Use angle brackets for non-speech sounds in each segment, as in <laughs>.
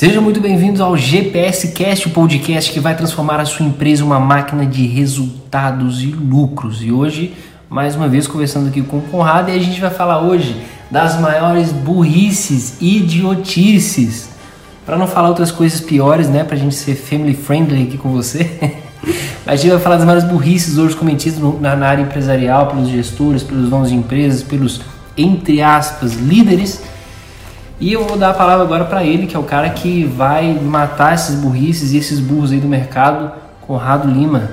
Sejam muito bem-vindos ao GPS Cast, o podcast que vai transformar a sua empresa em uma máquina de resultados e lucros. E hoje, mais uma vez, conversando aqui com o Conrado, e a gente vai falar hoje das maiores burrices, idiotices, para não falar outras coisas piores, né? Para a gente ser family friendly aqui com você. <laughs> a gente vai falar das maiores burrices hoje cometidas na, na área empresarial, pelos gestores, pelos donos de empresas, pelos, entre aspas, líderes e eu vou dar a palavra agora para ele, que é o cara que vai matar esses burrices e esses burros aí do mercado, Conrado Lima.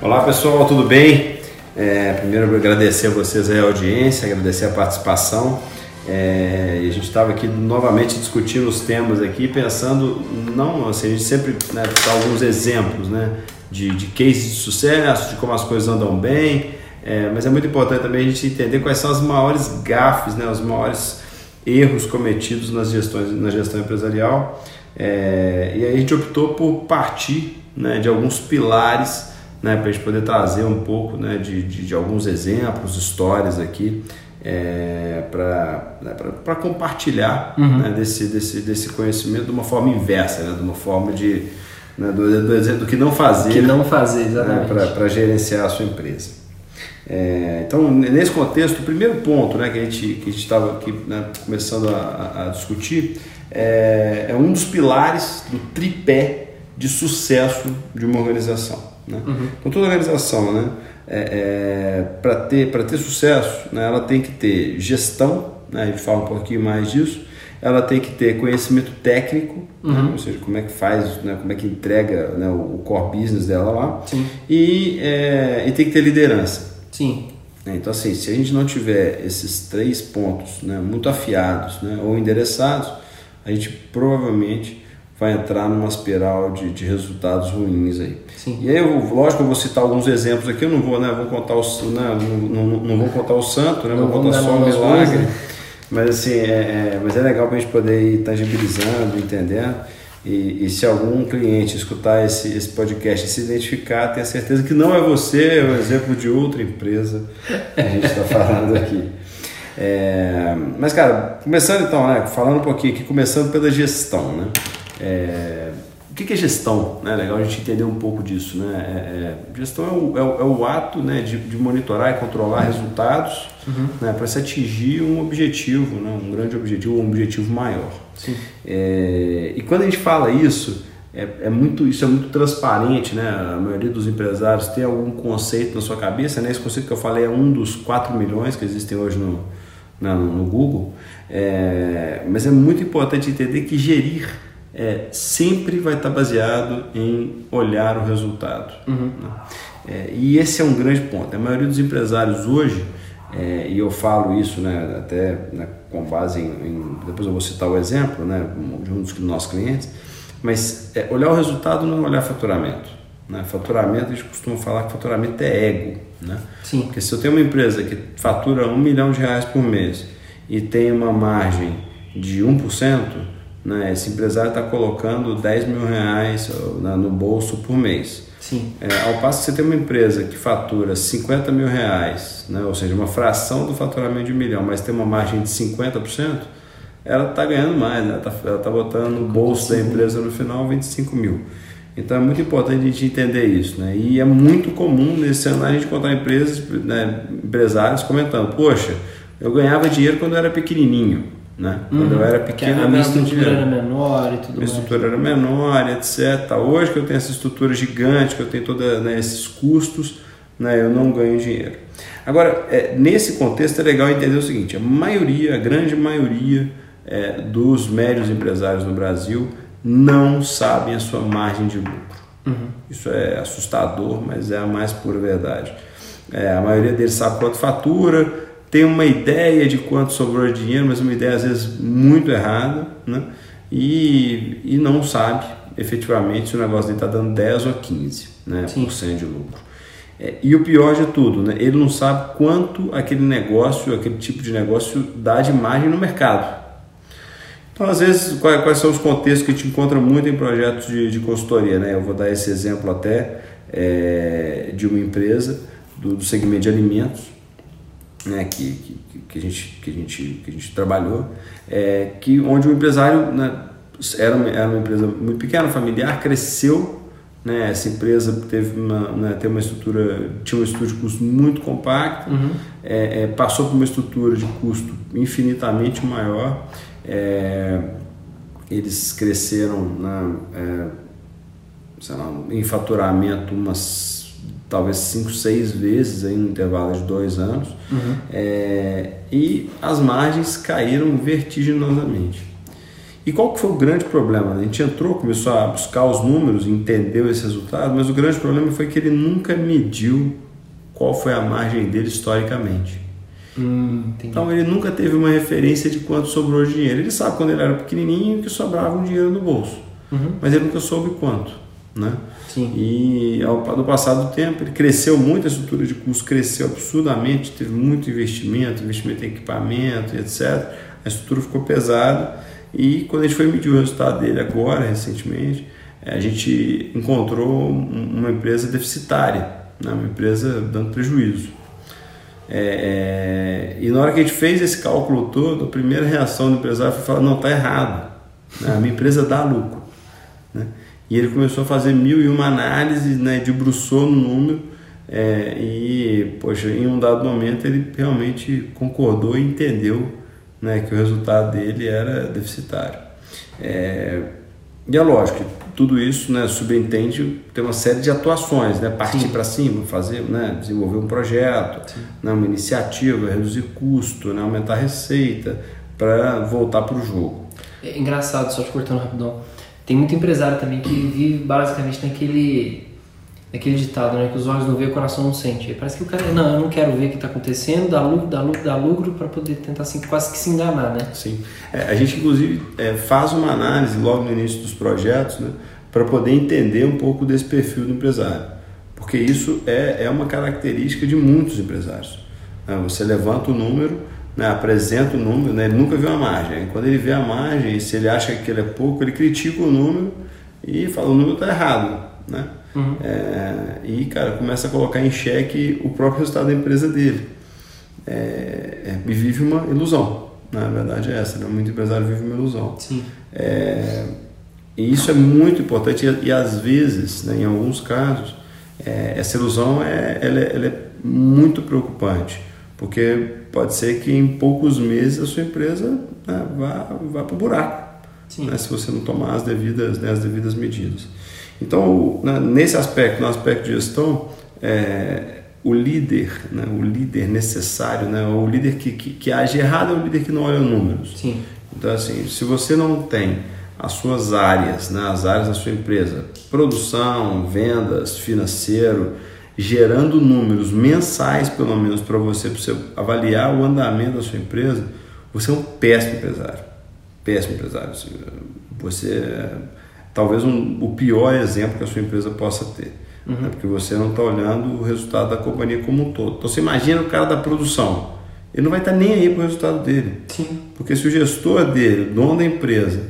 Olá pessoal, tudo bem? É, primeiro agradecer a vocês a audiência, agradecer a participação. É, a gente estava aqui novamente discutindo os temas aqui, pensando, não, assim, a gente sempre né, dá alguns exemplos né, de, de cases de sucesso, de como as coisas andam bem, é, mas é muito importante também a gente entender quais são as maiores gafes, né, os maiores erros cometidos nas gestões, na gestão empresarial. É, e aí a gente optou por partir né, de alguns pilares né, para a gente poder trazer um pouco né, de, de, de alguns exemplos, histórias aqui é, para né, compartilhar uhum. né, desse, desse, desse conhecimento de uma forma inversa, né, de uma forma de, né, do, do, do, que não fazer, que não fazer né, para gerenciar a sua empresa. É, então, nesse contexto, o primeiro ponto né, que a gente estava aqui né, começando a, a discutir é, é, um dos pilares do tripé de sucesso de uma organização. Né? Uhum. Então, toda organização, né, é, é para ter, ter sucesso, né, ela tem que ter gestão, né, a gente fala um pouquinho mais disso, ela tem que ter conhecimento técnico, né, uhum. né? ou seja, como é que faz, né? como é que entrega né? o core business dela lá, e, é, e tem que ter liderança. Sim. É, então, assim, se a gente não tiver esses três pontos né, muito afiados né, ou endereçados, a gente provavelmente vai entrar numa espiral de, de resultados ruins aí. Sim. E aí, eu, lógico, eu vou citar alguns exemplos aqui, eu não vou, né, vou contar o, né, não, não, não vou contar o santo, né, vou contar só o milagre, né? Mas assim, é, é, mas é legal para a gente poder ir tangibilizando, entendendo. E, e, se algum cliente escutar esse, esse podcast e se identificar, tenha certeza que não é você, é um exemplo de outra empresa que a gente está <laughs> falando aqui. É, mas, cara, começando então, né, falando um pouquinho aqui, começando pela gestão, né? É, o que é gestão? É legal a gente entender um pouco disso. Né? É, é, gestão é o, é o, é ato né, de, de, monitorar e controlar resultados uhum. né, para se atingir um objetivo, né, um grande objetivo, um objetivo maior. É, e quando a gente fala isso, é, é, muito, isso é muito transparente. Né? A maioria dos empresários tem algum conceito na sua cabeça. Né? Esse conceito que eu falei é um dos 4 milhões que existem hoje no, no, no Google. Mas é muito importante entender que gerir é, sempre vai estar baseado em olhar o resultado. Uhum. Né? É, e esse é um grande ponto. A maioria dos empresários hoje, é, e eu falo isso né, até né, com base em, em, Depois eu vou citar o exemplo né, de um dos nossos clientes, mas é, olhar o resultado não é olhar faturamento. Né? Faturamento, a gente costuma falar que faturamento é ego. Né? Sim. Porque se eu tenho uma empresa que fatura um milhão de reais por mês e tem uma margem de 1%, né? Esse empresário está colocando 10 mil reais no bolso por mês. Sim. É, ao passo que você tem uma empresa que fatura 50 mil reais, né, ou seja, uma fração do faturamento de um milhão, mas tem uma margem de 50%, ela está ganhando mais, né? ela está tá botando no bolso da empresa no final 25 mil. Então é muito importante a gente entender isso. Né? E é muito comum nesse cenário a gente encontrar empresas, né, empresários comentando: Poxa, eu ganhava dinheiro quando eu era pequenininho. Né? Quando eu uhum. era pequeno, a minha estrutura era menor e tudo minha mais. estrutura era menor, etc. Hoje que eu tenho essa estrutura gigante, que eu tenho todos né, esses custos, né, eu não ganho dinheiro. Agora, é, nesse contexto é legal entender o seguinte: a maioria, a grande maioria é, dos médios empresários no Brasil não sabem a sua margem de lucro. Uhum. Isso é assustador, mas é a mais pura verdade. É, a maioria deles sabe quanto fatura, tem uma ideia de quanto sobrou de dinheiro, mas uma ideia às vezes muito errada, né? E, e não sabe efetivamente se o negócio dele está dando 10 ou 15 né, por cento de lucro. É, e o pior de tudo, né, ele não sabe quanto aquele negócio, aquele tipo de negócio dá de margem no mercado. Então, às vezes, quais, quais são os contextos que a gente encontra muito em projetos de, de consultoria? Né? Eu vou dar esse exemplo até é, de uma empresa do, do segmento de alimentos, né, que, que, que, a gente, que, a gente, que a gente trabalhou, é, que, onde o empresário né, era uma, era uma empresa muito pequena, familiar, cresceu. Né? Essa empresa teve uma, né, teve uma estrutura, tinha uma estrutura de custo muito compacta, Uhum. é, é, passou por uma estrutura de custo infinitamente maior. É, eles cresceram na, é, sei lá, em faturamento umas talvez 5, 6 vezes aí no intervalo de dois anos Uhum. é, e as margens caíram vertiginosamente. E qual que foi o grande problema? A gente entrou, começou a buscar os números, entendeu esse resultado, mas o grande problema foi que ele nunca mediu qual foi a margem dele historicamente. Hum. Então ele nunca teve uma referência de quanto sobrou de dinheiro. Ele sabe quando ele era pequenininho que sobrava um dinheiro no bolso, Uhum. mas ele nunca soube quanto, né? Sim. E ao no passar do tempo ele cresceu muito, a estrutura de custo cresceu absurdamente, teve muito investimento, investimento em equipamento, etc. A estrutura ficou pesada e quando a gente foi medir o resultado dele agora, recentemente, eh, a gente encontrou um- uma empresa deficitária, né? uma empresa dando prejuízo. É, é, e na hora que a gente fez esse cálculo todo, a primeira reação do empresário foi falar: não, está errado, né? a minha empresa dá lucro. E ele começou a fazer mil e uma análises, né, debruçou no número é, e, poxa, em um dado momento ele realmente concordou e entendeu né, que o resultado dele era deficitário. É, e é lógico, que tudo isso né, subentende ter uma série de atuações, né, partir para cima, fazer, né, desenvolver um projeto, né, uma iniciativa, reduzir custo, né, aumentar a receita para voltar para o jogo. É engraçado, só te cortando rapidão. Tem muito empresário também que vive basicamente naquele, naquele ditado, né? Que os olhos não veem, o coração não sente. Parece que o cara, não, eu não quero ver o que está acontecendo, dá lucro, dá lucro, dá lucro, para poder tentar assim, quase que se enganar, né? Sim. É, a gente, inclusive, é, faz uma análise logo no início dos projetos né, para poder entender um pouco desse perfil do empresário. Porque isso é, é uma característica de muitos empresários. né? Você levanta o número, né, apresenta o número, né, ele nunca viu a margem. Quando ele vê a margem, se ele acha que aquilo é pouco, ele critica o número e fala: o número está errado. Né? É, e, cara, começa a colocar em xeque o próprio resultado da empresa dele. É, é, e vive uma ilusão. Na verdade é essa, né? muito empresário vive uma ilusão. É, e isso é muito importante e, e às vezes, né, em alguns casos, é, essa ilusão é, ela é, ela é muito preocupante, porque pode ser que em poucos meses a sua empresa né, vá, vá para o buraco, né, se você não tomar as devidas, né, as devidas medidas. Então, né, nesse aspecto, no aspecto de gestão, é, o líder, né, o líder necessário, né, o líder que, que, que age errado é o líder que não olha números. Sim. Então, assim, se você não tem as suas áreas, né, as áreas da sua empresa, produção, vendas, financeiro, gerando números mensais, pelo menos, para você, pra você avaliar o andamento da sua empresa, você é um péssimo empresário. Péssimo empresário. Assim, você é talvez um, o pior exemplo que a sua empresa possa ter. Né, porque você não está olhando o resultado da companhia como um todo. Então, você imagina o cara da produção. Ele não vai estar nem aí para o resultado dele. Sim. Porque se o gestor dele, o dono da empresa,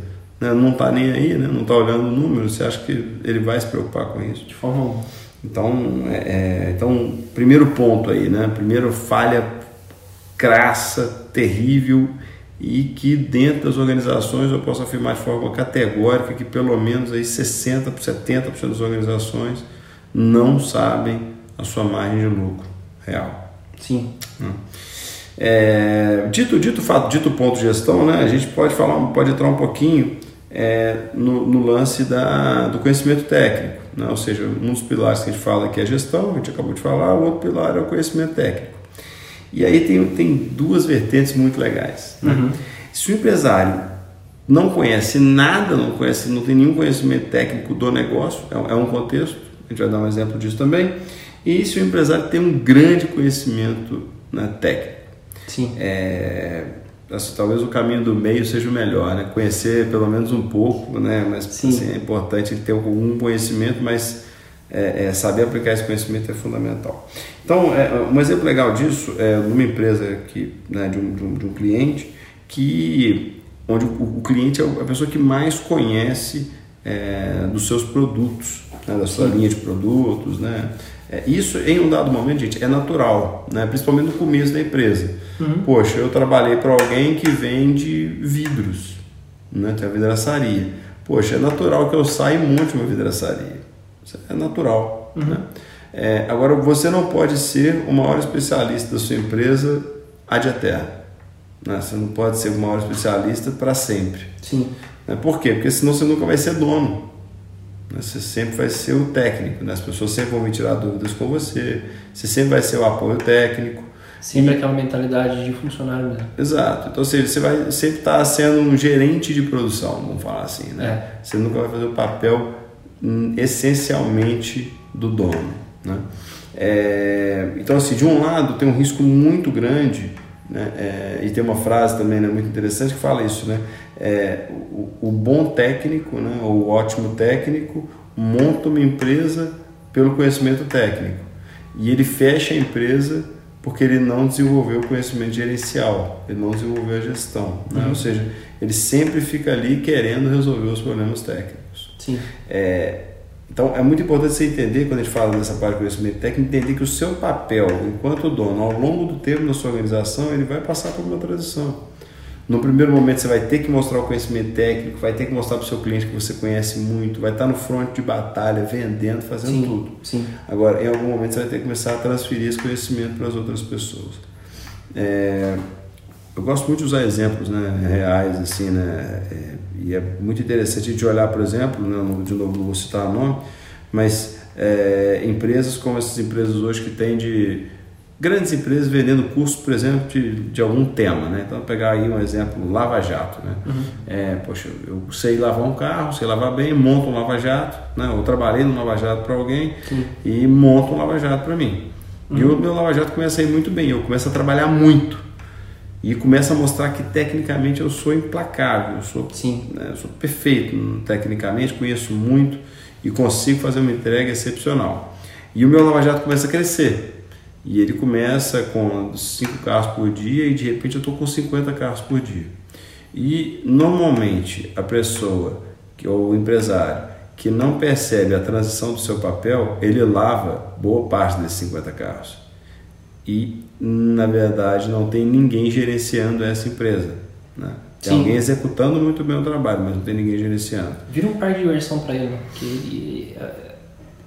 né, não está nem aí, né, não está olhando o número, você acha que ele vai se preocupar com isso? De forma alguma. Então, é, é, então primeiro ponto aí, né? Primeiro falha crassa, terrível e que dentro das organizações eu posso afirmar de forma categórica que pelo menos aí 60%, 70% das organizações não sabem a sua margem de lucro real. Sim. É, dito dito fato, dito ponto de gestão, né, a gente pode falar, pode entrar um pouquinho é, no, no, lance da, do conhecimento técnico, né, ou seja, um dos pilares que a gente fala aqui é a gestão, a gente acabou de falar, o outro pilar é o conhecimento técnico. E aí tem, tem duas vertentes muito legais. Né? Uhum. Se o empresário não conhece nada, não conhece, não tem nenhum conhecimento técnico do negócio, é, é um contexto, a gente vai dar um exemplo disso também. E se o empresário tem um grande conhecimento né, técnico, Sim. é, assim, talvez o caminho do meio seja o melhor, né? Conhecer pelo menos um pouco, né? Mas assim, é importante ter algum conhecimento, mas é, é, saber aplicar esse conhecimento é fundamental. Então, um exemplo legal disso é numa empresa que, né, de, um, de, um, de um cliente que onde o, o, cliente é a pessoa que mais conhece é, dos seus produtos, né, da sua Sim. linha de produtos, né? É, isso em um dado momento, gente, é natural, né? principalmente no começo da empresa. Uhum. Poxa, eu trabalhei para alguém que vende vidros. né? tem a vidraçaria. Poxa, é natural que eu saia e monte uma vidraçaria. Isso é natural. Uhum. Né? É, agora, você não pode ser o maior especialista da sua empresa ad eterno. Né? Você não pode ser o maior especialista para sempre. Sim. Né? Por quê? Porque senão você nunca vai ser dono. Né? Você sempre vai ser o técnico. Né? As pessoas sempre vão vir tirar dúvidas com você. Você sempre vai ser o apoio técnico. Sempre e... aquela mentalidade de funcionário mesmo. Exato. Então, ou seja, você vai sempre estar tá sendo um gerente de produção, vamos falar assim. Né? É. Você nunca vai fazer o papel hum, essencialmente do dono. Né? É... então, assim, de um lado tem um risco muito grande né? É, e tem uma frase também né, muito interessante que fala isso, né? É, o, o, bom técnico, né, ou o ótimo técnico, monta uma empresa pelo conhecimento técnico e ele fecha a empresa porque ele não desenvolveu o conhecimento gerencial, ele não desenvolveu a gestão, né? uhum. ou seja, ele sempre fica ali querendo resolver os problemas técnicos. Sim. É, então é muito importante você entender, quando a gente fala dessa parte de conhecimento técnico, entender que o seu papel enquanto dono, ao longo do tempo na sua organização, ele vai passar por uma transição. No primeiro momento você vai ter que mostrar o conhecimento técnico, vai ter que mostrar para o seu cliente que você conhece muito, vai estar no front de batalha, vendendo, fazendo sim, tudo. Sim. Agora, em algum momento você vai ter que começar a transferir esse conhecimento para as outras pessoas. É, eu gosto muito de usar exemplos né, reais, assim, né, é, e é muito interessante a gente olhar, por exemplo, né, de novo não vou citar o nome, mas é, empresas como essas empresas hoje que têm de grandes empresas vendendo cursos, por exemplo, de, de algum tema, né? Então, pegar aí um exemplo, Lava Jato, né? Uhum. É, poxa, eu sei lavar um carro, sei lavar bem, monto um Lava Jato, né? Eu trabalhei no Lava Jato para alguém Sim. e monto um Lava Jato para mim. Uhum. E o meu Lava Jato começa a ir muito bem, eu começo a trabalhar muito e começa a mostrar que tecnicamente eu sou implacável, eu sou, Sim. Né, eu sou perfeito tecnicamente, conheço muito e consigo fazer uma entrega excepcional. E o meu Lava Jato começa a crescer. E ele começa com 5 carros por dia e de repente eu estou com 50 carros por dia. E normalmente a pessoa, ou o empresário, que não percebe a transição do seu papel, ele lava boa parte desses 50 carros. E na verdade, não tem ninguém gerenciando essa empresa. Né? Tem Sim. alguém executando muito bem o trabalho, mas não tem ninguém gerenciando. Vira um par de diversão para ele, né? Porque ele, uh,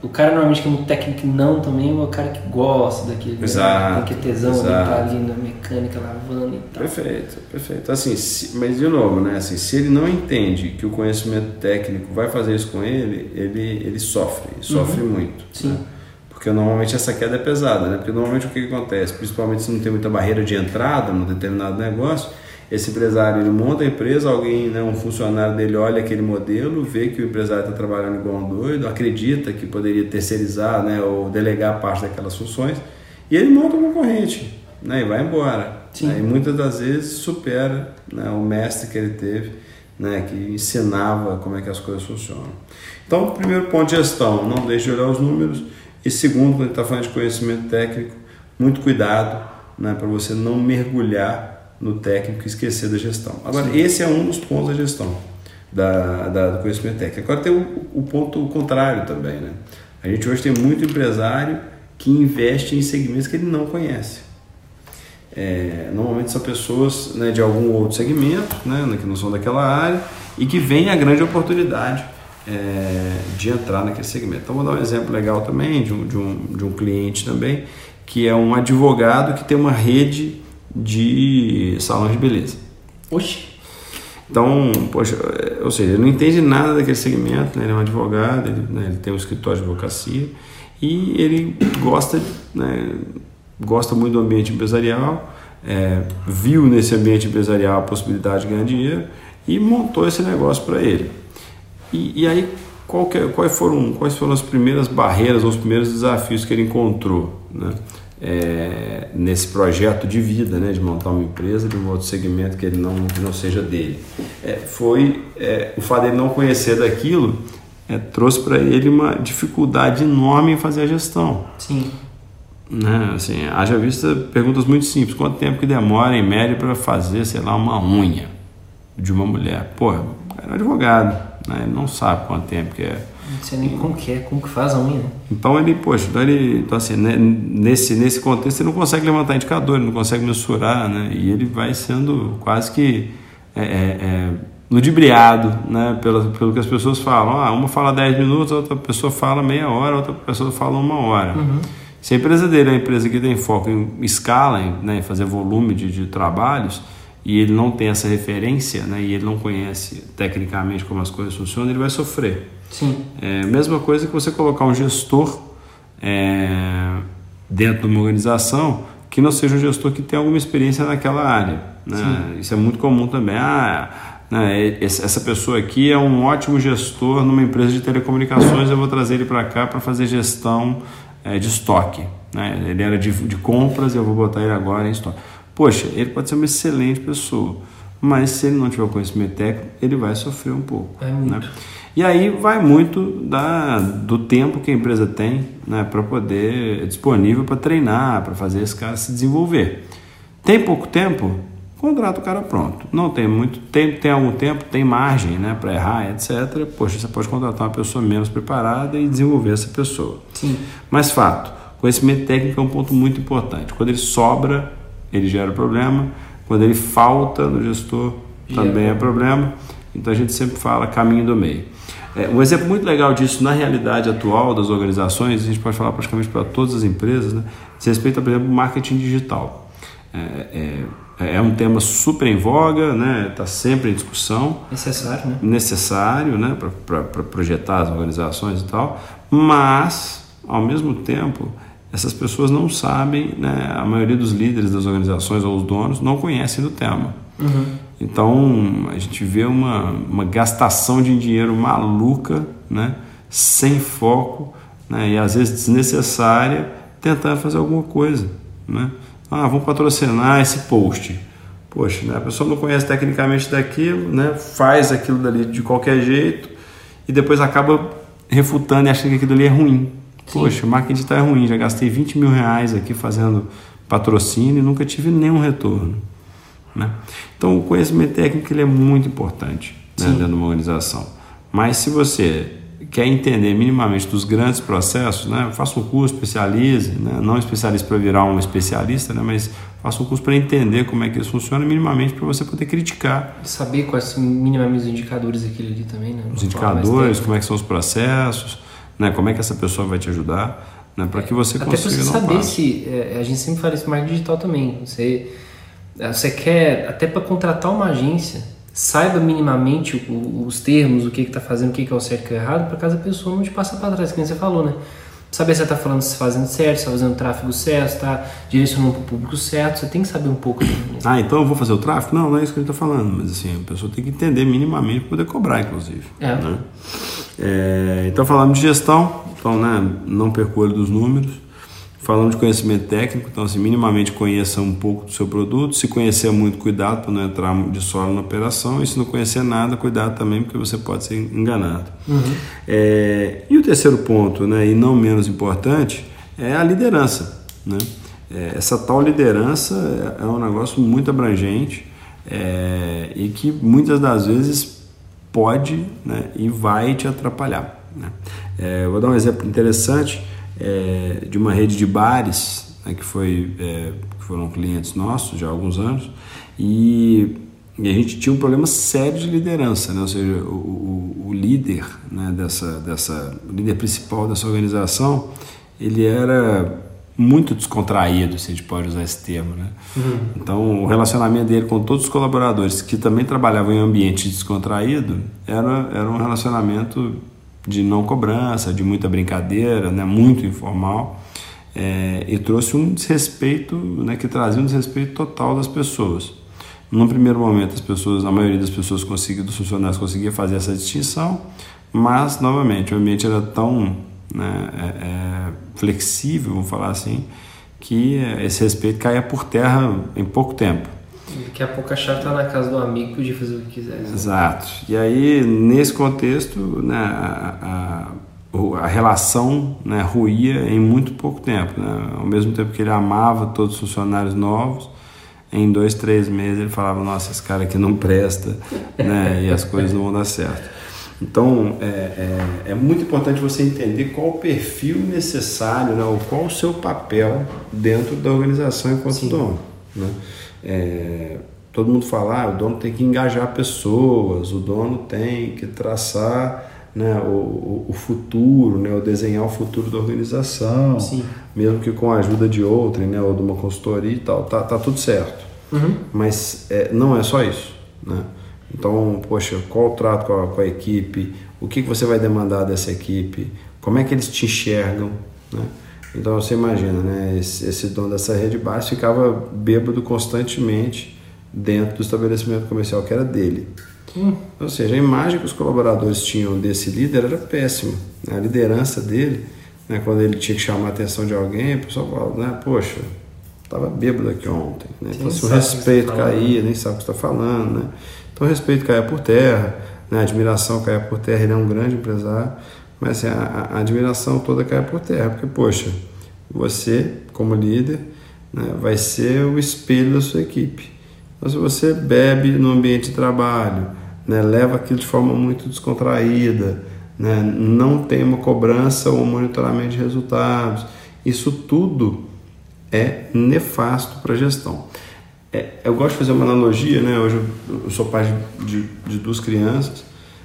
o cara normalmente que é muito técnico não também é o cara que gosta daquele, exato, né? que tesão de estar ali na mecânica lavando e tal. Perfeito, perfeito. Assim, se, mas de novo, né? Assim, se ele não entende que o conhecimento técnico vai fazer isso com ele, ele, ele sofre, sofre uhum. muito. Sim. Né? Porque normalmente essa queda é pesada, né? Porque normalmente o que, que acontece? Principalmente se não tem muita barreira de entrada num determinado negócio, esse empresário ele monta a empresa, alguém, né, um funcionário dele olha aquele modelo, vê que o empresário está trabalhando igual um doido, acredita que poderia terceirizar né, ou delegar parte daquelas funções, e ele monta um concorrente né, e vai embora. Né, e muitas das vezes supera né, o mestre que ele teve, né, que ensinava como é que as coisas funcionam. Então, primeiro ponto de gestão, não deixe de olhar os números e segundo, quando está falando de conhecimento técnico, muito cuidado né, para você não mergulhar no técnico e esquecer da gestão. Agora, Sim. esse é um dos pontos da gestão, da, da do conhecimento técnico. Agora tem o, o, ponto contrário também. Né? A gente hoje tem muito empresário que investe em segmentos que ele não conhece. É, normalmente são pessoas né, de algum outro segmento, né, que não são daquela área, e que vem a grande oportunidade é, de entrar naquele segmento. Então, vou dar um exemplo legal também de um, de, um, de um cliente também, que é um advogado que tem uma rede de salões de beleza. Oxi! Então, poxa, é, ou seja, ele não entende nada daquele segmento, né? ele é um advogado, ele, né? ele tem um escritório de advocacia e ele gosta, né? gosta muito do ambiente empresarial, é, viu nesse ambiente empresarial a possibilidade de ganhar dinheiro e montou esse negócio para ele. E, e aí, que, quais, foram, quais foram as primeiras barreiras, os primeiros desafios que ele encontrou né? É, nesse projeto de vida, né? de montar uma empresa de um outro segmento que ele não, que não seja dele? É, foi é, o fato dele não conhecer daquilo é, trouxe para ele uma dificuldade enorme em fazer a gestão. Sim. Né? Assim, haja vista perguntas muito simples. Quanto tempo que demora, em média, para fazer, sei lá, uma unha de uma mulher? Porra, era advogado né? Ele não sabe quanto tempo que é. Não sei nem como que é, como que faz a unha. Então ele, poxa, então ele, então assim, né, nesse, nesse contexto ele não consegue levantar indicador, ele não consegue mensurar, né? E ele vai sendo quase que é, é, é ludibriado né, pelo, pelo que as pessoas falam. Ah, uma fala 10 minutos, outra pessoa fala meia hora, outra pessoa fala uma hora. Uhum. Se a empresa dele é uma empresa que tem foco em escala, em, né, em fazer volume de, de, trabalhos, e ele não tem essa referência, né, e ele não conhece tecnicamente como as coisas funcionam, ele vai sofrer. Sim. É a mesma coisa que você colocar um gestor é, dentro de uma organização que não seja um gestor que tenha alguma experiência naquela área. Né? Isso é muito comum também. Ah, né, essa pessoa aqui é um ótimo gestor numa empresa de telecomunicações, eu vou trazer ele para cá para fazer gestão é, de estoque. Né? Ele era de, de compras, eu vou botar ele agora em estoque. Poxa, ele pode ser uma excelente pessoa, mas se ele não tiver conhecimento técnico, ele vai sofrer um pouco. É muito. Né? E aí vai muito da, do tempo que a empresa tem né, para poder disponível para treinar, para fazer esse cara se desenvolver. Tem pouco tempo? Contrata o cara pronto. Não tem muito tempo, tem algum tempo, tem margem né, para errar, etc. Poxa, você pode contratar uma pessoa menos preparada e desenvolver essa pessoa. Sim. Mas fato, conhecimento técnico é um ponto muito importante. Quando ele sobra, ele gera problema. Quando ele falta no gestor, também é problema. Então a gente sempre fala caminho do meio. É, um exemplo muito legal disso na realidade atual das organizações, a gente pode falar praticamente para todas as empresas, né? se respeita, por exemplo, marketing digital. É, é, é um tema super em voga, né? Está sempre em discussão. Necessário, né? Necessário, né? Para projetar as organizações e tal. Mas, ao mesmo tempo, essas pessoas não sabem, né? A maioria dos líderes das organizações ou os donos não conhecem do tema. Uhum. Então a gente vê uma, uma gastação de dinheiro maluca, né? sem foco né? e às vezes desnecessária, tentando fazer alguma coisa. Né? Ah, vamos patrocinar esse post. Poxa, né? a pessoa não conhece tecnicamente daquilo, né? faz aquilo dali de qualquer jeito e depois acaba refutando e achando que aquilo ali é ruim. Sim. Poxa, o marketing é ruim, já gastei 20 mil reais aqui fazendo patrocínio e nunca tive nenhum retorno. Né? Então, o conhecimento técnico ele é muito importante né, dentro de uma organização. Mas se você quer entender minimamente dos grandes processos, né, faça um curso, especialize, né, não especialista para virar um especialista, né, mas faça um curso para entender como é que isso funciona minimamente para você poder criticar. Saber quais minimamente os indicadores daquilo ali também, né? Os indicadores, como é que são os processos, né, como é que essa pessoa vai te ajudar, né, para que você Até consiga você saber se é, a gente sempre fala isso marketing digital também. Você é, você quer, até para contratar uma agência, saiba minimamente os termos, o que está fazendo, o que, que é o certo e o que é o errado, para caso a pessoa não te passe para trás, como você falou, né? Saber se você está falando, se fazendo certo, se está fazendo tráfego certo, está direcionando para o público certo, você tem que saber um pouco. Né? Ah, então eu vou fazer o tráfego? Não, não é isso que a gente está falando, mas assim, a pessoa tem que entender minimamente para poder cobrar, inclusive. É. Né? É, então falando de gestão, então né, não perco olho dos números. Falando de conhecimento técnico, então assim, minimamente conheça um pouco do seu produto. Se conhecer muito, cuidado para não entrar de solo na operação. E se não conhecer nada, cuidado também, porque você pode ser enganado. Uhum. É, e o terceiro ponto, né, e não menos importante, é a liderança. Né? É, essa tal liderança é, é um negócio muito abrangente é, e que muitas das vezes pode né, e vai te atrapalhar. Né? É, vou dar um exemplo interessante é, de uma rede de bares, né, que, foi, é, que foram clientes nossos já há alguns anos, e, e, a gente tinha um problema sério de liderança, né, ou seja, o, o, o líder né, dessa, dessa, o líder principal dessa organização, ele era muito descontraído, se a gente pode usar esse termo, né? Uhum. Então, o relacionamento dele com todos os colaboradores que também trabalhavam em ambiente descontraído era, era um relacionamento de não cobrança, de muita brincadeira, né, muito informal, é, e trouxe um desrespeito, né, que trazia um desrespeito total das pessoas. No primeiro momento, as pessoas, a maioria das pessoas conseguia, dos funcionários conseguia fazer essa distinção, mas novamente o ambiente era tão né, é, é, flexível, vamos falar assim, que esse respeito caía por terra em pouco tempo. Daqui a pouco a chave está na casa do amigo podia fazer o que quiser. Exato. E aí, nesse contexto, né, a, a, a relação né, ruía em muito pouco tempo. Né? Ao mesmo tempo que ele amava todos os funcionários novos, em dois, três meses ele falava: Nossa, esse cara aqui não presta né, e as coisas não vão dar certo. Então, é, é, é, muito importante você entender qual o perfil necessário, né, ou qual o seu papel dentro da organização enquanto Sim. dono. Né? É, todo mundo fala, ah, o dono tem que engajar pessoas, o dono tem que traçar né, o, o futuro, né, o desenhar o futuro da organização, Sim. mesmo que com a ajuda de outrem, né, ou de uma consultoria e tal, tá, tá tudo certo. Uhum. Mas é, não é só isso, né? Então, poxa, qual o trato com a, com a equipe? O que, que você vai demandar dessa equipe? Como é que eles te enxergam, né? Então você imagina, né? Esse, esse dono dessa rede baixa ficava bêbado constantemente dentro do estabelecimento comercial que era dele. Hum. Ou seja, a imagem que os colaboradores tinham desse líder era péssima. né? A liderança dele, né, quando ele tinha que chamar a atenção de alguém, o pessoal falava, né, poxa, estava bêbado aqui ontem. Né? Então, se o que respeito tá falando, caía, nem sabe o que está falando. Né? Então, o respeito caia por terra, né? a admiração caia por terra. Ele é um grande empresário, mas assim, a, a admiração toda cai por terra, porque, poxa, você, como líder, né, vai ser o espelho da sua equipe. Então, se você bebe no ambiente de trabalho, né, leva aquilo de forma muito descontraída, né, não tem uma cobrança ou um monitoramento de resultados, isso tudo é nefasto para a gestão. É, eu gosto de fazer uma analogia, né? Hoje eu, eu sou pai de, de, de duas crianças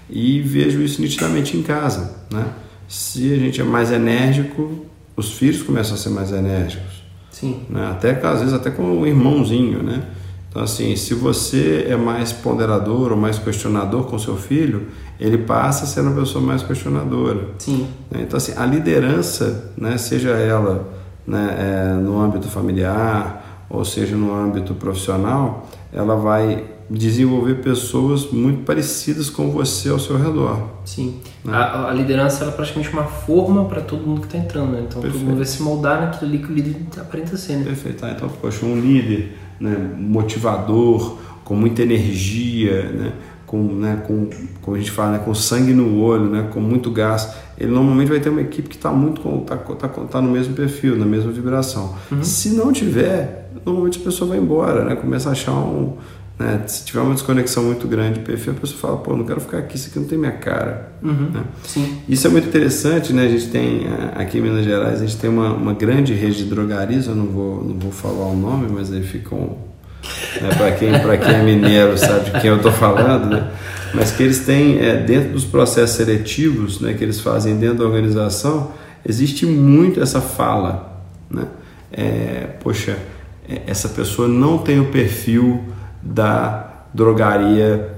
e vejo isso nitidamente em casa, né? Se a gente é mais enérgico, os filhos começam a ser mais enérgicos, Sim. né? Até às vezes até com o irmãozinho, né? Então assim, se você é mais ponderador ou mais questionador com seu filho, ele passa a ser uma pessoa mais questionadora. Sim. né? Então assim, a liderança, né? Seja ela né, é, no âmbito familiar ou seja no âmbito profissional, ela vai desenvolver pessoas muito parecidas com você ao seu redor. Sim. Né? A, a liderança ela é praticamente uma forma para todo mundo que está entrando, né? Então Perfeito. todo mundo vai se moldar naquilo ali que o líder aparenta ser, né? Perfeito. Ah, Então, poxa, um líder né, motivador, com muita energia, né, com, né, com, como a gente fala, né, com sangue no olho, né, com muito gás, ele normalmente vai ter uma equipe que está muito com, tá, tá, tá no mesmo perfil, na mesma vibração. Se não tiver, normalmente a pessoa vai embora, né, começa a achar um. Né, se tiver uma desconexão muito grande de perfil, a pessoa fala, pô, não quero ficar aqui, isso aqui não tem minha cara. Uhum. né? Isso é muito interessante, né? A gente tem eh, aqui em Minas Gerais, a gente tem uma, uma grande rede de drogarias, eu não vou, não vou falar o nome, mas aí ficam. Né, para quem, pra quem é mineiro sabe de quem eu estou falando, né? Mas que eles têm, é, dentro dos processos seletivos né, que eles fazem dentro da organização, existe muito essa fala, né? É, poxa, essa pessoa não tem o perfil da drogaria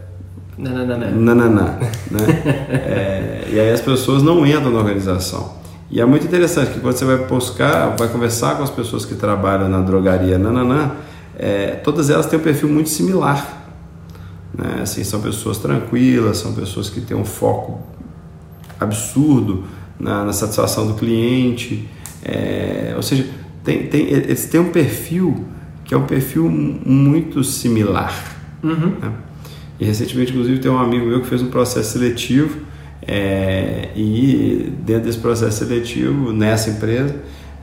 Não, não, não, não. nananã, né? É, e aí as pessoas não entram na organização. E é muito interessante que quando você vai buscar, vai conversar com as pessoas que trabalham na drogaria nananã, é, todas elas têm um perfil muito similar. Né? Assim, são pessoas tranquilas, são pessoas que têm um foco absurdo na, na satisfação do cliente, é, ou seja, tem, tem, eles têm um perfil que é um perfil muito similar. Uhum. né? E recentemente, inclusive, tem um amigo meu que fez um processo seletivo é, e dentro desse processo seletivo, nessa empresa,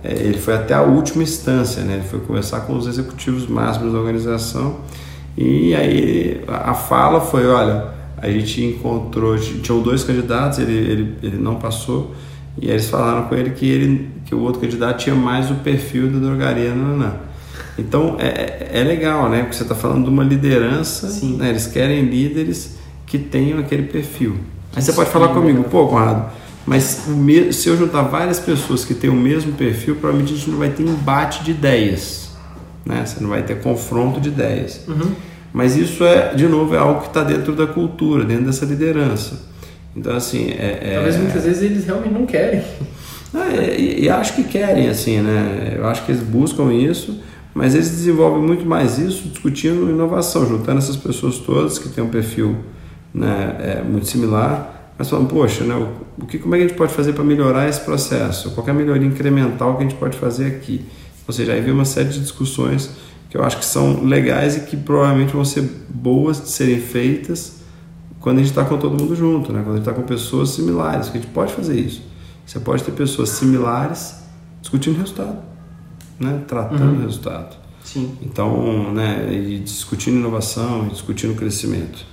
é, ele foi até a última instância, né? ele foi conversar com os executivos máximos da organização e aí a fala foi, olha, a gente encontrou, tinham dois candidatos, ele, ele, ele não passou e aí eles falaram com ele que, ele que o outro candidato tinha mais o perfil da drogaria, não, não. Então é, é legal, né? Porque você está falando de uma liderança, Sim. né? eles querem líderes que tenham aquele perfil. Aí você Sim, pode falar comigo, né? pô, Conrado, mas se eu juntar várias pessoas que têm o mesmo perfil, provavelmente a gente não vai ter embate de ideias, né? Você não vai ter confronto de ideias. Uhum. Mas isso é, de novo, é algo que está dentro da cultura, dentro dessa liderança. Então, assim, é, é- Talvez muitas vezes eles realmente não querem. Ah, é, e, e acho que querem, assim, né? Eu acho que eles buscam isso, mas eles desenvolvem muito mais isso discutindo inovação, juntando essas pessoas todas que têm um perfil né, é, muito similar, mas falando, poxa, né, o, o que, como é que a gente pode fazer para melhorar esse processo? Qualquer melhoria incremental que a gente pode fazer aqui. Ou seja, aí vem uma série de discussões que eu acho que são legais e que provavelmente vão ser boas de serem feitas quando a gente está com todo mundo junto, né? quando a gente está com pessoas similares, que a gente pode fazer isso. Você pode ter pessoas similares discutindo resultado, né? tratando Uhum. resultado. Sim. Então, né, e discutindo inovação, e discutindo crescimento.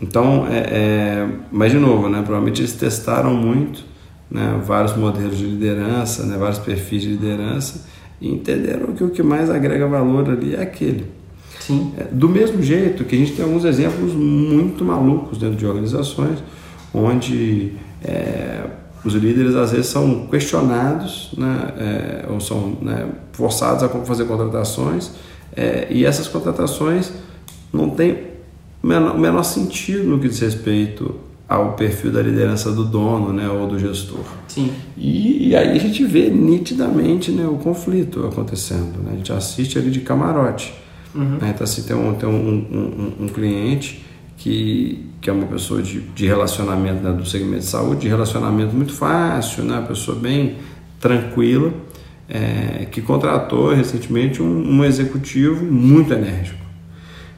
Então, é, é, mas de novo, né, provavelmente eles testaram muito, né, vários modelos de liderança, né, vários perfis de liderança, e entenderam que o que mais agrega valor ali é aquele. Sim. É, do mesmo jeito que a gente tem alguns exemplos muito malucos dentro de organizações, onde é, os líderes às vezes são questionados né, é, ou são né, forçados a fazer contratações é, e essas contratações não têm o menor, menor, sentido no que diz respeito ao perfil da liderança do dono né, ou do gestor. Sim. E, e aí a gente vê nitidamente né, o conflito acontecendo. Né? A gente assiste ali de camarote. Uhum. Né? Então, assim, tem um, tem um, um, um cliente que, que é uma pessoa de, de relacionamento né, do segmento de saúde, de relacionamento muito fácil, né, uma pessoa bem tranquila, é, que contratou recentemente um, um, executivo muito enérgico.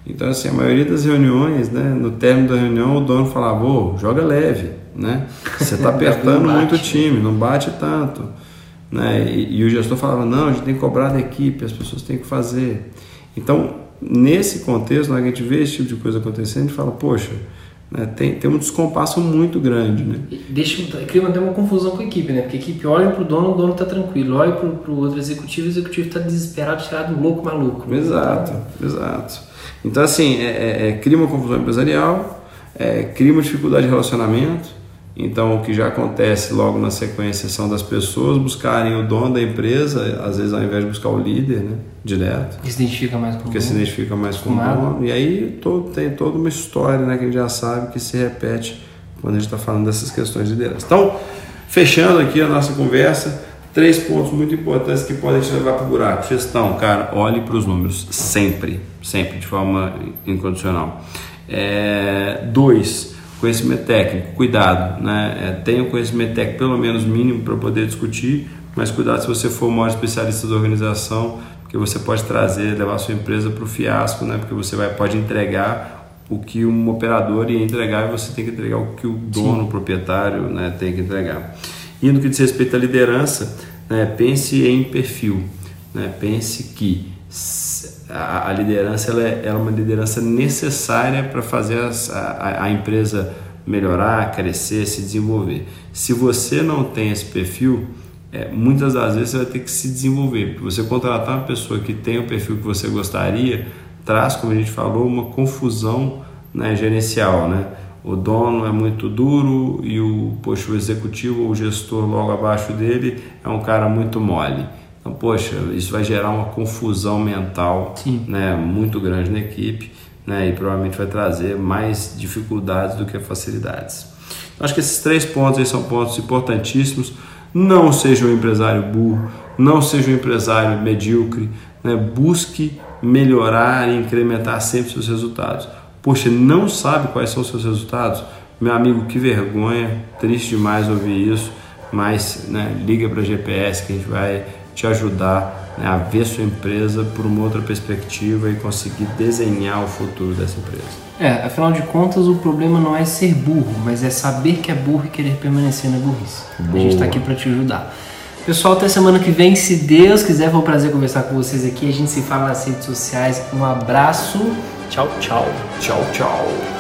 Então, assim, a maioria das reuniões, né, no término da reunião, o dono falava, oh, joga leve, né? Você está <laughs> apertando muito o time, não bate tanto. Né? E, e, o gestor falava, não, a gente tem que cobrar da equipe, as pessoas têm que fazer. Então, nesse contexto, na hora que a gente vê esse tipo de coisa acontecendo, a gente fala, poxa, né, tem, tem um descompasso muito grande. Né? Deixa, cria até uma confusão com a equipe, né? Porque a equipe olha para o dono, o dono está tranquilo, olha para o outro executivo, o executivo está desesperado, tirado louco, maluco. Exato, exato. Então, assim, é, é, é, cria uma confusão empresarial, é, cria uma dificuldade de relacionamento, então, o que já acontece logo na sequência são das pessoas buscarem o dono da empresa, às vezes ao invés de buscar o líder, né, direto. Que se identifica mais com Porque se identifica mais com o dono. E aí todo, tem toda uma história né, que a gente já sabe que se repete quando a gente está falando dessas questões de liderança. Então, fechando aqui a nossa conversa, três pontos muito importantes que podem te levar para o buraco. Gestão, cara, olhe para os números, sempre, sempre, de forma incondicional. É, dois, Conhecimento técnico, cuidado, né? É, tenha o conhecimento técnico pelo menos mínimo para poder discutir, mas cuidado se você for o maior especialista da organização, porque você pode trazer, levar a sua empresa para o fiasco, né? Porque você vai, pode entregar o que um operador ia entregar e você tem que entregar o que o dono, Sim. o proprietário, né, tem que entregar. E no que diz respeito à liderança, né, pense em perfil, né? pense que a, a liderança ela é, ela é, uma liderança necessária para fazer as, a, a empresa melhorar, crescer, se desenvolver. Se você não tem esse perfil, é, muitas das vezes você vai ter que se desenvolver. Você contratar uma pessoa que tem o perfil que você gostaria, traz, como a gente falou, uma confusão né, gerencial. Né? O dono é muito duro e o, poxa, o executivo ou o gestor logo abaixo dele é um cara muito mole. Então, poxa, isso vai gerar uma confusão mental né, muito grande na equipe né, e provavelmente vai trazer mais dificuldades do que facilidades. Então, acho que esses três pontos são pontos importantíssimos. Não seja um empresário burro, não seja um empresário medíocre, né, busque melhorar e incrementar sempre seus resultados. Poxa, não sabe quais são os seus resultados? Meu amigo, que vergonha, triste demais ouvir isso, mas né, liga para a GPS que a gente vai te ajudar né, a ver sua empresa por uma outra perspectiva e conseguir desenhar o futuro dessa empresa. É, afinal de contas, o problema não é ser burro, mas é saber que é burro e querer permanecer na burrice. Boa. A gente está aqui para te ajudar. Pessoal, até semana que vem, se Deus quiser, foi um prazer conversar com vocês aqui. A gente se fala nas redes sociais. Um abraço. Tchau, tchau. Tchau, tchau.